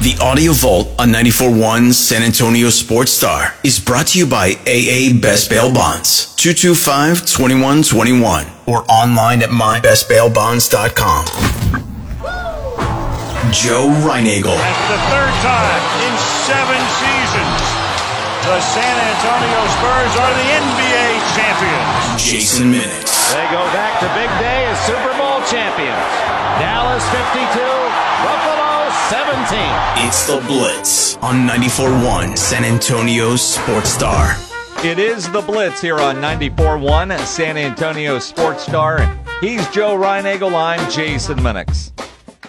The Audio Vault on 94.1 San Antonio Sports Star is brought to you by AA Best Bail Bonds, 225-2121, or online at mybestbailbonds.com. Joe Reinagle. That's the third time in seven seasons. The San Antonio Spurs are the NBA champions. Jason Minnick. They go back to big day as Super Bowl champions. Dallas 52, Buffalo 17. It's the Blitz on 94.1 San Antonio Sports Star. It is the Blitz here on 94.1 San Antonio Sports Star. He's Joe Reinagle. I'm Jason Minix.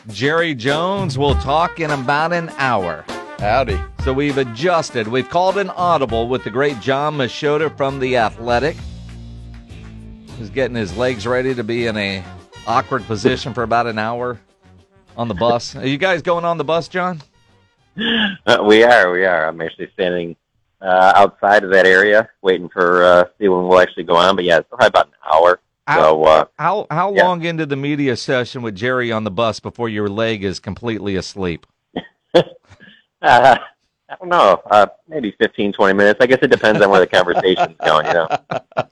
Jerry Jones will talk in about an hour. Howdy. So we've adjusted. We've called an audible with the great Jon Machota from The Athletic. He's getting his legs ready to be in a awkward position for about an hour on the bus. Are you guys going on the bus, John? Uh, we are, we are. I'm actually standing uh, outside of that area, waiting for uh, see when we'll actually go on. But yeah, it's probably about an hour. So uh, How how Yeah. long into the media session with Jerry on the bus before your leg is completely asleep? uh, I don't know, uh, maybe 15, 20 minutes. I guess it depends on where the conversation's going. You know,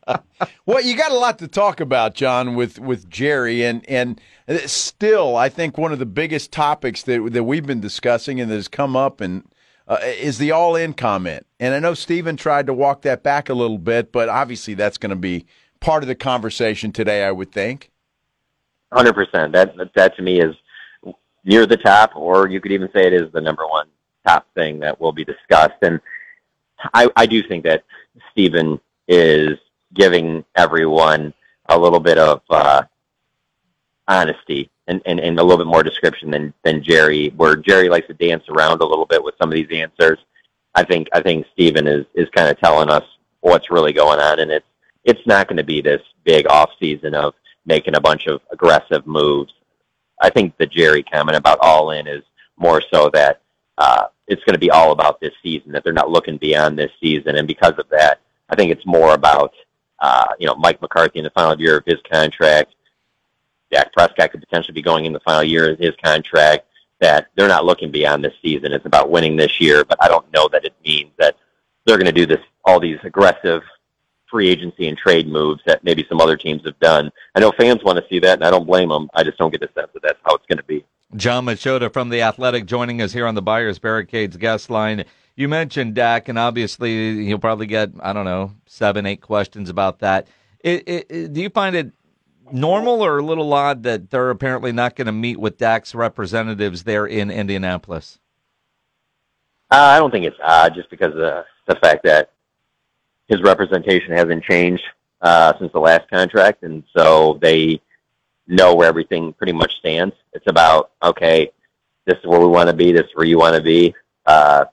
Well, you got a lot to talk about, John, with with Jerry, and and still, I think one of the biggest topics that that we've been discussing and that has come up and uh, is the all in comment. And I know Stephen tried to walk that back a little bit, but obviously that's going to be part of the conversation today. I would think. hundred percent. That that- that to me is near the top, or you could even say it is the number one top thing that will be discussed. And I, I do think that Stephen is giving everyone a little bit of uh, honesty and, and, and a little bit more description than, than Jerry, where Jerry likes to dance around a little bit with some of these answers. I think I think Stephen is, is kind of telling us what's really going on, and it's it's not going to be this big off season of making a bunch of aggressive moves. I think the Jerry comment about all in is more so that uh, it's going to be all about this season, that they're not looking beyond this season. And because of that, I think it's more about, uh, you know, Mike McCarthy in the final year of his contract. Dak Prescott could potentially be going in the final year of his contract, that they're not looking beyond this season. It's about winning this year, but I don't know that it means that they're going to do this, all these aggressive free agency and trade moves that maybe some other teams have done. I know fans want to see that, and I don't blame them. I just don't get the sense that that's how it's going to be. Jon Machota from The Athletic joining us here on the Buyers Barricades guest line. You mentioned Dak, and obviously you'll probably get, I don't know, seven, eight questions about that. It, it, it- do you find it normal or a little odd that they're apparently not going to meet with Dak's representatives there in Indianapolis? Uh, I don't think it's odd just because of the, the fact that his representation hasn't changed uh, since the last contract, and so they know where everything pretty much stands. It's about okay, this is where we want to be, this is where you want to be. Uh,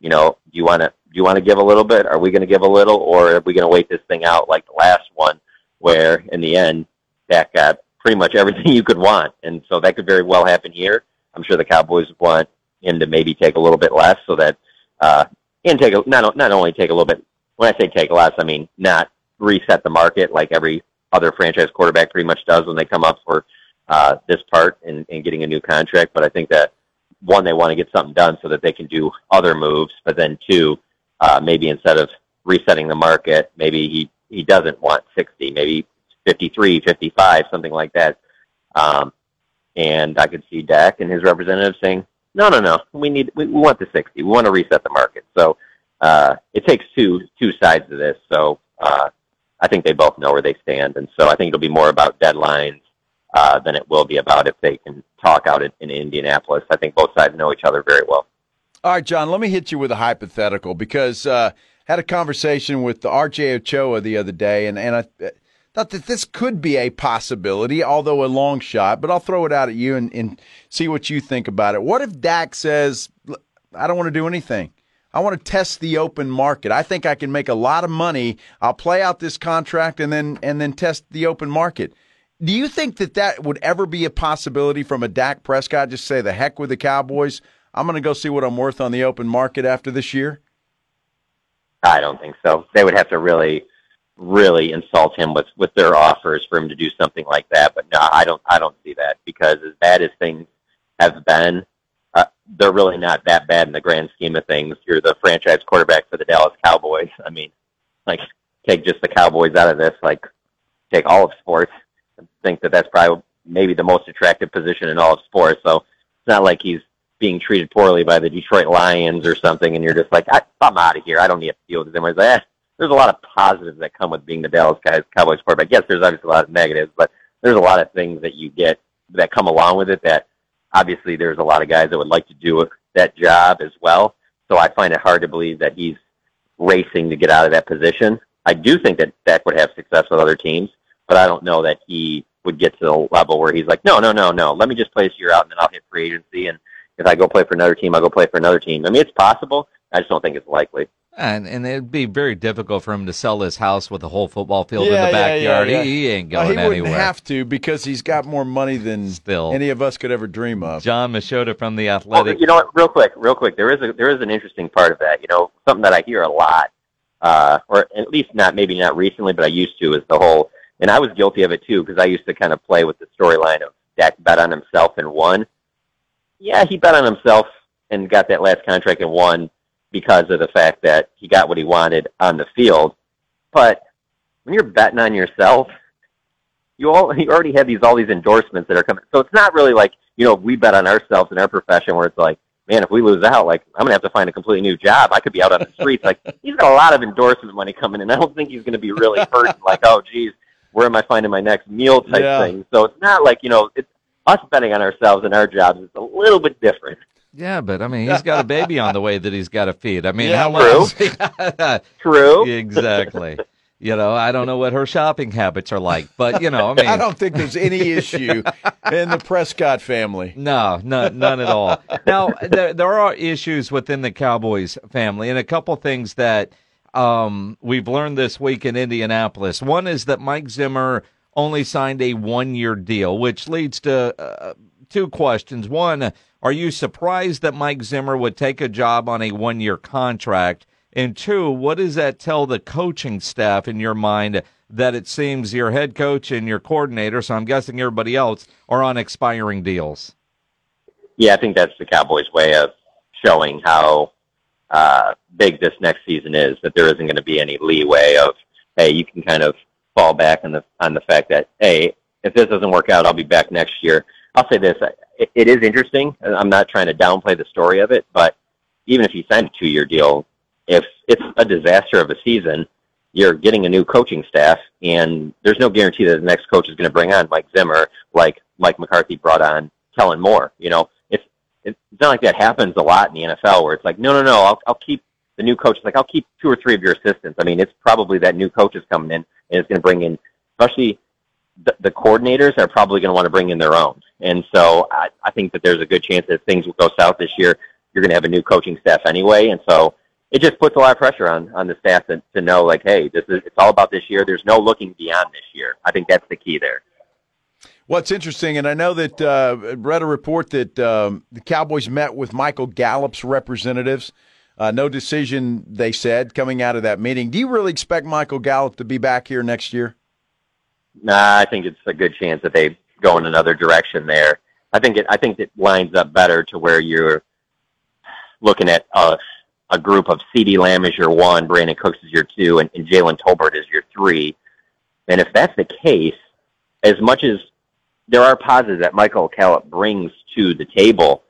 you know, do you want to do you want to give a little bit? Are we going to give a little, or are we going to wait this thing out like the last one, where in the end Dak got pretty much everything you could want, and so that could very well happen here. I'm sure the Cowboys want him to maybe take a little bit less so that uh and take a not not only take a little bit when I say take less I mean not reset the market like every other franchise quarterback pretty much does when they come up for uh this part in, and getting a new contract but I think that one they want to get something done so that they can do other moves but then two uh maybe instead of resetting the market maybe he he doesn't want 60 maybe 53 55 something like that um and I could see Dak and his representative saying, "No, no, no. We need we, we want the 60. We want to reset the market." So uh, it takes two two sides to this. So uh, I think they both know where they stand, and so I think it'll be more about deadlines uh, than it will be about if they can talk out in, in Indianapolis. I think both sides know each other very well. All right, John, let me hit you with a hypothetical because uh, had a conversation with the RJ Ochoa the other day, and, and I uh, thought that this could be a possibility, although a long shot, but I'll throw it out at you and, and see what you think about it. What if Dak says, I don't want to do anything? I want to test the open market. I think I can make a lot of money. I'll play out this contract and then and then test the open market. Do you think that that would ever be a possibility from a Dak Prescott? Just say the heck with the Cowboys. I'm going to go see what I'm worth on the open market after this year. I don't think so. They would have to really, really insult him with with their offers for him to do something like that. But no, I don't. I don't see that because as bad as things have been, uh, they're really not that bad in the grand scheme of things. You're the franchise quarterback for the Dallas Cowboys. I mean, like take just the Cowboys out of this, like take all of sports. Think that that's probably maybe the most attractive position in all of sports. So it's not like he's being treated poorly by the Detroit Lions or something, and you're just like, I, I'm out of here. I don't need to deal with them. Like, eh, there's a lot of positives that come with being the Dallas Cowboys quarterback. Yes, there's obviously a lot of negatives, but there's a lot of things that you get that come along with it that obviously there's a lot of guys that would like to do that job as well. So I find it hard to believe that he's racing to get out of that position. I do think that Dak would have success with other teams, but I don't know that he would get to the level where he's like, no, no, no, no. Let me just play this year out, and then I'll hit free agency. And if I go play for another team, I'll go play for another team. I mean, it's possible. I just don't think it's likely. And and it'd be very difficult for him to sell his house with a whole football field yeah, in the backyard. Yeah, yeah, he, he, ain't going well, he anywhere. wouldn't have to because he's got more money than Still. any of us could ever dream of. Jon Machota from the Athletic. Well, you know what? Real quick, real quick. There is a there is an interesting part of that. You know, something that I hear a lot, uh, or at least not maybe not recently, but I used to, is the whole. And I was guilty of it too because I used to kind of play with the storyline of Dak bet on himself and won. Yeah, he bet on himself and got that last contract and won because of the fact that he got what he wanted on the field. But when you're betting on yourself, you all you already have these all these endorsements that are coming. So it's not really like you know we bet on ourselves in our profession where it's like, man, if we lose out, like I'm gonna have to find a completely new job. I could be out on the streets. like he's got a lot of endorsement money coming in. I don't think he's gonna be really hurting. like, oh geez, where am I finding my next meal type yeah. thing. So it's not like you know it's us betting on ourselves and our jobs is a little bit different. Yeah, but I mean, he's got a baby on the way that he's got to feed. I mean, yeah, how true. true. Exactly. You know, I don't know what her shopping habits are like, but you know, I mean, I don't think there's any issue in the Prescott family. No, no, none at all. Now, there, there are issues within the Cowboys family, and a couple things that um, we've learned this week in Indianapolis. One is that Mike Zimmer only signed a one-year deal, which leads to uh, two questions. One are you surprised that Mike Zimmer would take a job on a one year contract? And two, what does that tell the coaching staff in your mind that it seems your head coach and your coordinator, so I'm guessing everybody else, are on expiring deals? Yeah, I think that's the Cowboys' way of showing how uh, big this next season is. That there isn't going to be any leeway of, hey, you can kind of fall back on the on the fact that, hey, if this doesn't work out, I'll be back next year. I'll say this: it, it is interesting. I'm not trying to downplay the story of it, but even if you sign a two-year deal, if it's a disaster of a season, you're getting a new coaching staff, and there's no guarantee that the next coach is going to bring on Mike Zimmer, like Mike McCarthy brought on Kellen Moore. You know, it's not like that happens a lot in the NFL, where it's like, no, no, no, I'll I'll keep the new coach. Like I'll keep two or three of your assistants. I mean, it's probably that new coach is coming in and it's going to bring in, especially the, the coordinators are probably going to want to bring in their own. And so I, I think that there's a good chance that things will go south this year. You're going to have a new coaching staff anyway. And so it just puts a lot of pressure on, on the staff to, to know like, hey, this is, it's all about this year. There's no looking beyond this year. I think that's the key there. What's interesting, and I know that uh, read a report that um, the Cowboys met with Michael Gallup's representatives. Uh, no decision, they said, coming out of that meeting. Do you really expect Michael Gallup to be back here next year? Nah, I think it's a good chance that they go in another direction there. I think it. I think it lines up better to where you're looking at a, a group of CeeDee Lamb as your one, Brandin Cooks is your two, and, and Jalen Tolbert is your three. And if that's the case, as much as there are positives that Michael Gallup brings to the table,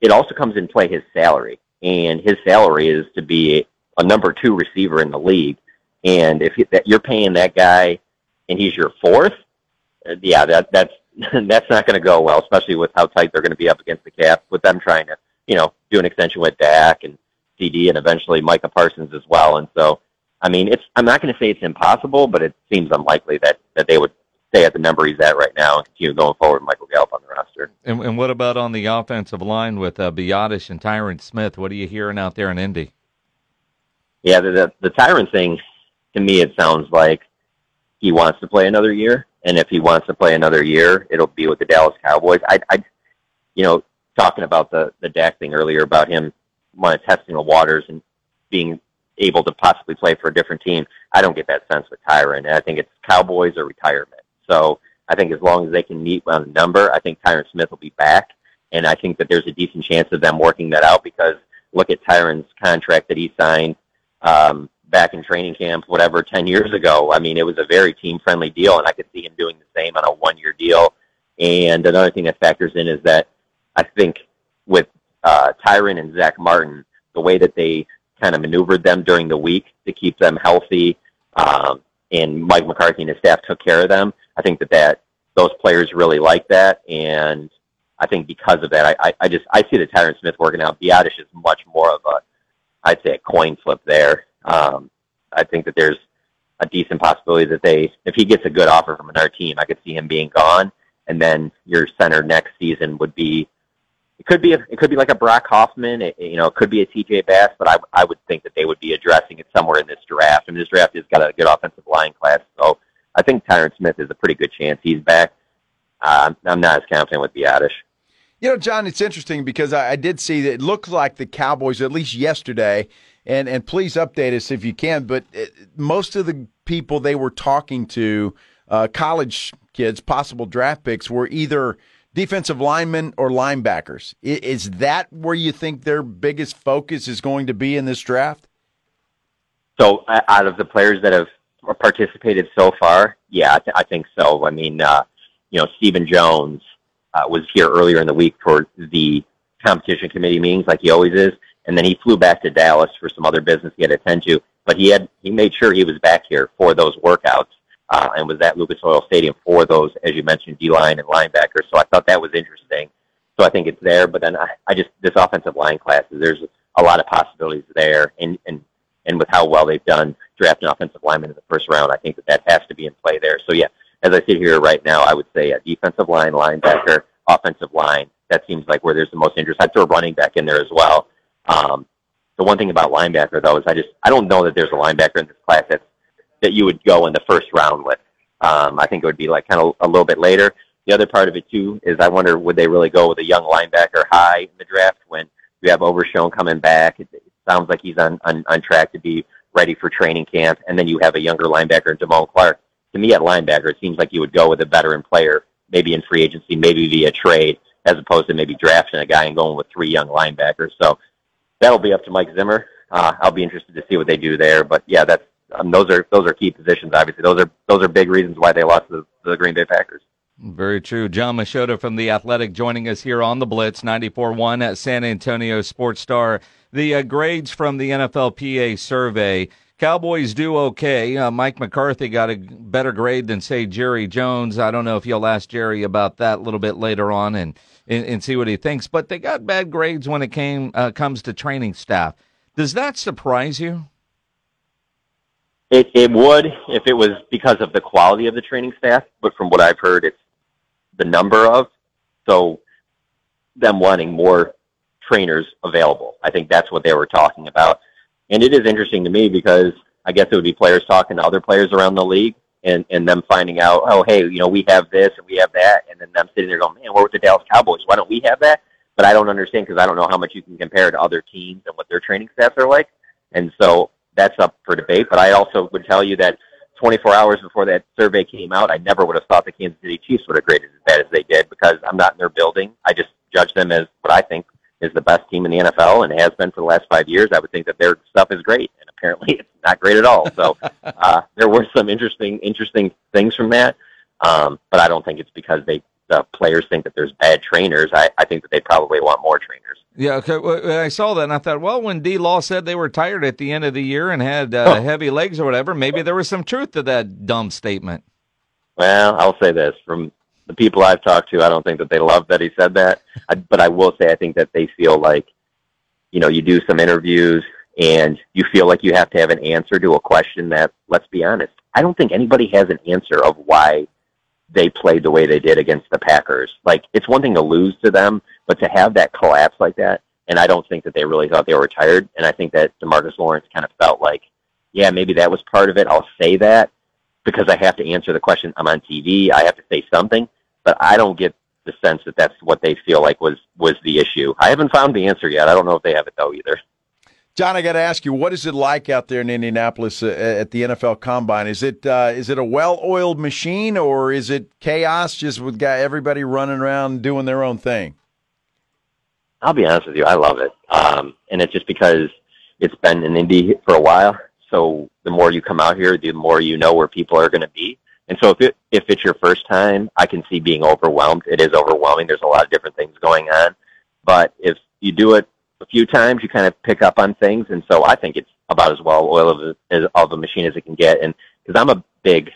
it also comes in play his salary. And his salary is to be a number two receiver in the league. And if you're paying that guy and he's your fourth, uh, yeah, that that's that's not going to go well, especially with how tight they're going to be up against the cap. With them trying to, you know, do an extension with Dak and CeeDee and eventually Micah Parsons as well. And so, I mean, it's I'm not going to say it's impossible, but it seems unlikely that that they would stay at the number he's at right now and continue going forward with Michael Gallup on the roster. And, and what about on the offensive line with uh, Biadasz and Tyron Smith? What are you hearing out there in Indy? Yeah, the, the, the Tyron thing, to me, it sounds like he wants to play another year, and if he wants to play another year, it'll be with the Dallas Cowboys. I, I, you know, talking about the the Dak thing earlier about him want testing the waters and being able to possibly play for a different team. I don't get that sense with Tyron. I think it's Cowboys or retirement. So I think as long as they can meet on a number, I think Tyron Smith will be back. and I think that there's a decent chance of them working that out because look at Tyron's contract that he signed um, back in training camp, whatever, 10 years ago. I mean, it was a very team friendly deal, and I could see him doing the same on a one year deal. And another thing that factors in is that I think with uh, Tyron and Zack Martin, the way that they kind of maneuvered them during the week to keep them healthy, um, and Mike McCarthy and his staff took care of them. I think that that those players really like that, and I think because of that, I, I, I just I see the Tyron Smith working out. Biadasz is much more of a, I'd say, a coin flip there. Um, I think that there's a decent possibility that they, if he gets a good offer from another team, I could see him being gone, and then your center next season would be. It could be a, it could be like a Brock Hoffman, it, you know, it could be a TJ Bass, but I I would think that they would be addressing it somewhere in this draft. I mean, this draft has got a good offensive line class, so I think Tyron Smith is a pretty good chance he's back. Uh, I'm not as confident with Biadasz. You know, John, it's interesting because I, I, did see that it looked like the Cowboys, at least yesterday, and, and please update us if you can, but it, most of the people they were talking to, uh, college kids, possible draft picks, were either defensive linemen or linebackers. Is that where you think their biggest focus is going to be in this draft? So, out of the players that have participated so far, yeah, I, th- I think so. I mean, uh, you know, Stephen Jones, uh, was here earlier in the week for the competition committee meetings, like he always is, and then he flew back to Dallas for some other business he had to attend to. But he had he made sure he was back here for those workouts, uh, and was at Lucas Oil Stadium for those, as you mentioned, D line and linebackers. So I thought that was interesting. So I think it's there. But then I, I just this offensive line class, there's a lot of possibilities there, and and and with how well they've done drafting offensive linemen in the first round, I think that that has to be in play there. So yeah, as I sit here right now, I would say a defensive line, linebacker, offensive line. That seems like where there's the most interest. I'd throw running back in there as well. Um, the one thing about linebacker though is I just I don't know that there's a linebacker in this class that's that you would go in the first round with. Um, I think it would be like kind of a little bit later. The other part of it too is I wonder would they really go with a young linebacker high in the draft when you have Overshown coming back? It, it sounds like he's on, on on track to be ready for training camp, and then you have a younger linebacker, Damone Clark to me at linebacker, it seems like you would go with a veteran player, maybe in free agency, maybe via trade, as opposed to maybe drafting a guy and going with three young linebackers. So that'll be up to Mike Zimmer. Uh, I'll be interested to see what they do there. But yeah, that's um, those are those are key positions. Obviously, those are those are big reasons why they lost the, the Green Bay Packers. Very true. Jon Machota from The Athletic joining us here on the Blitz 94.1 at San Antonio Sports Star. The uh, grades from the NFLPA survey Cowboys do okay. Uh, Mike McCarthy got a better grade than say Jerry Jones. I don't know if you'll ask Jerry about that a little bit later on and and, and see what he thinks. But they got bad grades when it came uh, comes to training staff. Does that surprise you? It it would if it was because of the quality of the training staff, but from what I've heard, it's the number of. So them wanting more trainers available. I think that's what they were talking about. And it is interesting to me because I guess it would be players talking to other players around the league and, and them finding out, oh, hey, you know, we have this and we have that. And then them sitting there going, man, we're with the Dallas Cowboys. Why don't we have that? But I don't understand because I don't know how much you can compare to other teams and what their training staffs are like. And so that's up for debate. But I also would tell you that 24 hours before that survey came out, I never would have thought the Kansas City Chiefs would have graded as bad as they did because I'm not in their building. I just judge them as what I think is the best team in the NFL and has been for the last five years. I would think that their stuff is great, and apparently it's not great at all. So uh, there were some interesting, interesting things from that, um, but I don't think it's because they the players think that there's bad trainers. I, I think that they probably want more trainers. Yeah, okay. Well, I saw that and I thought, well, when D Law said they were tired at the end of the year and had uh, oh. heavy legs or whatever, maybe there was some truth to that dumb statement. Well, I'll say this from the people I've talked to, I don't think that they love that he said that. I, but I will say I think that they feel like, you know, you do some interviews and you feel like you have to have an answer to a question that, let's be honest, I don't think anybody has an answer of why they played the way they did against the Packers. Like, it's one thing to lose to them, but to have that collapse like that, and I don't think that they really thought they were tired. And I think that DeMarcus Lawrence kind of felt like, yeah, maybe that was part of it. I'll say that because I have to answer the question. I'm on TV. I have to say something but I don't get the sense that that's what they feel like was was the issue. I haven't found the answer yet. I don't know if they have it though either. John, I got to ask you, what is it like out there in Indianapolis uh, at the NFL Combine? Is it uh, is it a well-oiled machine, or is it chaos just with guy everybody running around doing their own thing? I'll be honest with you, I love it. Um, and it's just because it's been in Indy for a while. So the more you come out here, the more you know where people are going to be. And so if it, if it's your first time, I can see being overwhelmed. It is overwhelming. There's a lot of different things going on. But if you do it a few times, you kind of pick up on things. And so I think it's about as well oiled of as of a machine as it can get. And because I'm a big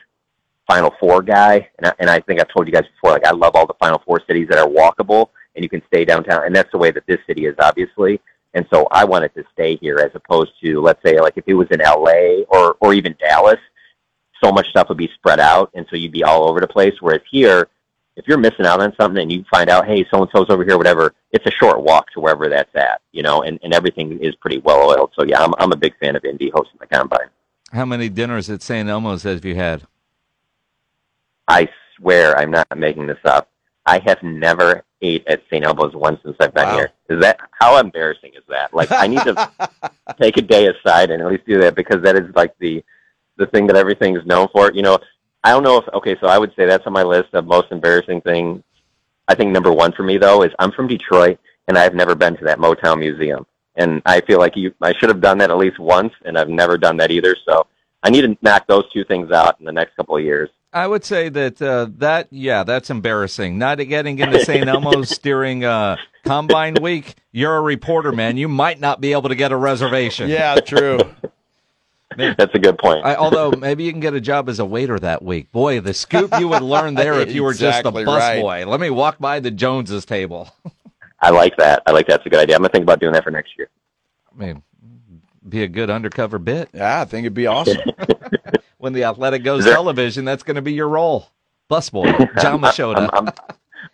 Final Four guy, and I, and I think I've told you guys before, like I love all the Final Four cities that are walkable and you can stay downtown. And that's the way that this city is, obviously. And so I wanted to stay here as opposed to, let's say, like if it was in LA or, or even Dallas, so much stuff would be spread out. And so you'd be all over the place. Whereas here, if you're missing out on something and you find out, hey, so and so's over here, whatever, it's a short walk to wherever that's at, you know, and, and everything is pretty well oiled. So yeah, I'm I'm a big fan of Indy hosting the combine. How many dinners at St. Elmo's have you had? I swear I'm not making this up. I have never ate at St. Elmo's once since I've been Wow. here. Is that how embarrassing is that? Like I need to take a day aside and at least do that because that is like the the thing that everything is known for. You know, I don't know if okay, so I would say that's on my list of most embarrassing things. I think number one for me though is I'm from Detroit and I've never been to that Motown Museum, and I feel like you I should have done that at least once, and I've never done that either. So I need to knock those two things out in the next couple of years. I would say that uh, that yeah, that's embarrassing. Not getting into St. Elmo's during uh, Combine Week. You're a reporter, man. You might not be able to get a reservation. Yeah, true. That's a good point. I, although maybe you can get a job as a waiter that week. Boy, the scoop you would learn there if you were just a Exactly right. busboy. Let me walk by the Joneses table. I like that. I like that. that's a good idea. I'm gonna think about doing that for next year. I mean, be a good undercover bit. Yeah, I think it'd be awesome. When the athletic goes there- television, that's going to be your role. Busboy, Jon Machota. I'm, I'm,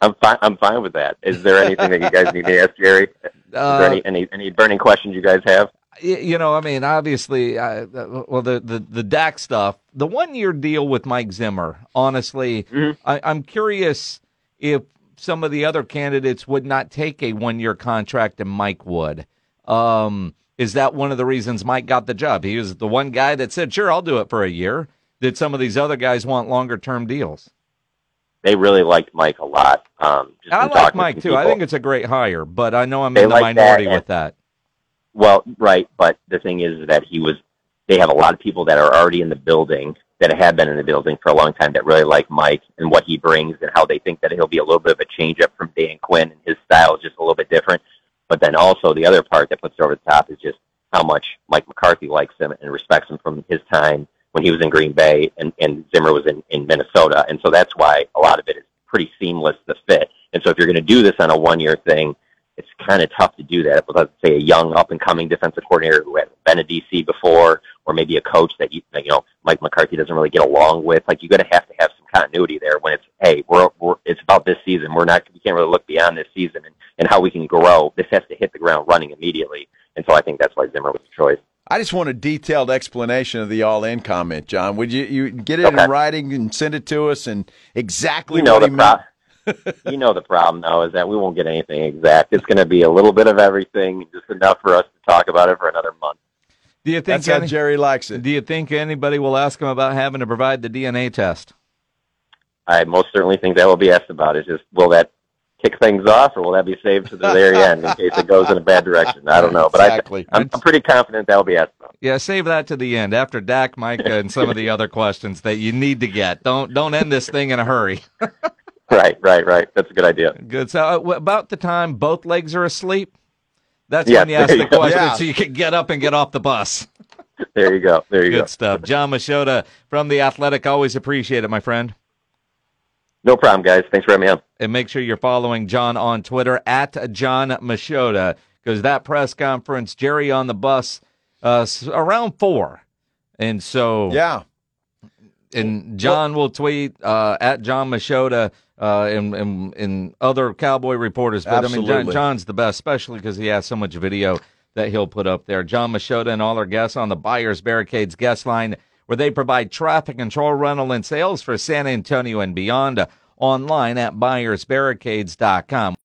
I'm fine. I'm fine with that. Is there anything that you guys need to ask Jerry? Is Uh, there any, any any burning questions you guys have? you know, I mean, obviously, uh, well, the, the the Dak stuff, the one year deal with Mike Zimmer. Honestly, I, I'm curious if some of the other candidates would not take a one year contract and Mike would. Um, is that one of the reasons Mike got the job? He was the one guy that said, "Sure, I'll do it for a year." Did some of these other guys want longer term deals? They really liked Mike a lot. Um, just I like to Mike some too. I think it's a great hire, but I know I'm They in the like that, minority and- with that. Well, right, but the thing is that he was. They have a lot of people that are already in the building that have been in the building for a long time that really like Mike and what he brings and how they think that he'll be a little bit of a change up from Dan Quinn and his style is just a little bit different. But then also the other part that puts it over the top is just how much Mike McCarthy likes him and respects him from his time when he was in Green Bay and, and Zimmer was in, in Minnesota. And so that's why a lot of it is pretty seamless the fit. And so if you're going to do this on a one year thing, it's kind of tough to do that with, let's say, a young up and coming defensive coordinator who has been a DC before, or maybe a coach that you, that, you know Mike McCarthy doesn't really get along with. Like you're going to have to have some continuity there when it's hey, we're, we're it's about this season. We're not we can't really look beyond this season and, and how we can grow. This has to hit the ground running immediately. And so I think that's why Zimmer was the choice. I just want a detailed explanation of the all-in comment, John. Would you you get it Okay. in writing and send it to us and exactly You know what he meant? Pro- you know the problem though is that we won't get anything exact. It's going to be a little bit of everything, just enough for us to talk about it for another month. Do you think That's how Jerry likes it. Do you think anybody will ask him about having to provide the DNA test? I most certainly think that will be asked about. Is just will that kick things off, or will that be saved to the very end in case it goes in a bad direction? I don't know, but Exactly. I, I'm, I'm pretty confident that will be asked about. Yeah, save that to the end after Dak, Micah, and some of the other questions that you need to get. Don't don't end this thing in a hurry. Right, right, right. That's a good idea. Good. So uh, about the time both legs are asleep, that's Yeah, when you ask there the go. question, Yeah. so you can get up and get off the bus. There you go. There you Good go. Good stuff. Jon Machota from the Athletic. Always appreciate it, my friend. No problem, guys. Thanks for having me on. And make sure you're following John on Twitter at Jon Machota because that press conference, Jerry on the bus, uh, around four. And so, Yeah. And John will tweet uh, at Jon Machota uh, and, and, and other Cowboy reporters. But I mean, John, John's the best, especially because he has so much video that he'll put up there. Jon Machota and all our guests on the Buyers Barricades guest line, where they provide traffic control, rental, and sales for San Antonio and beyond. uh, online at buyersbarricades.com.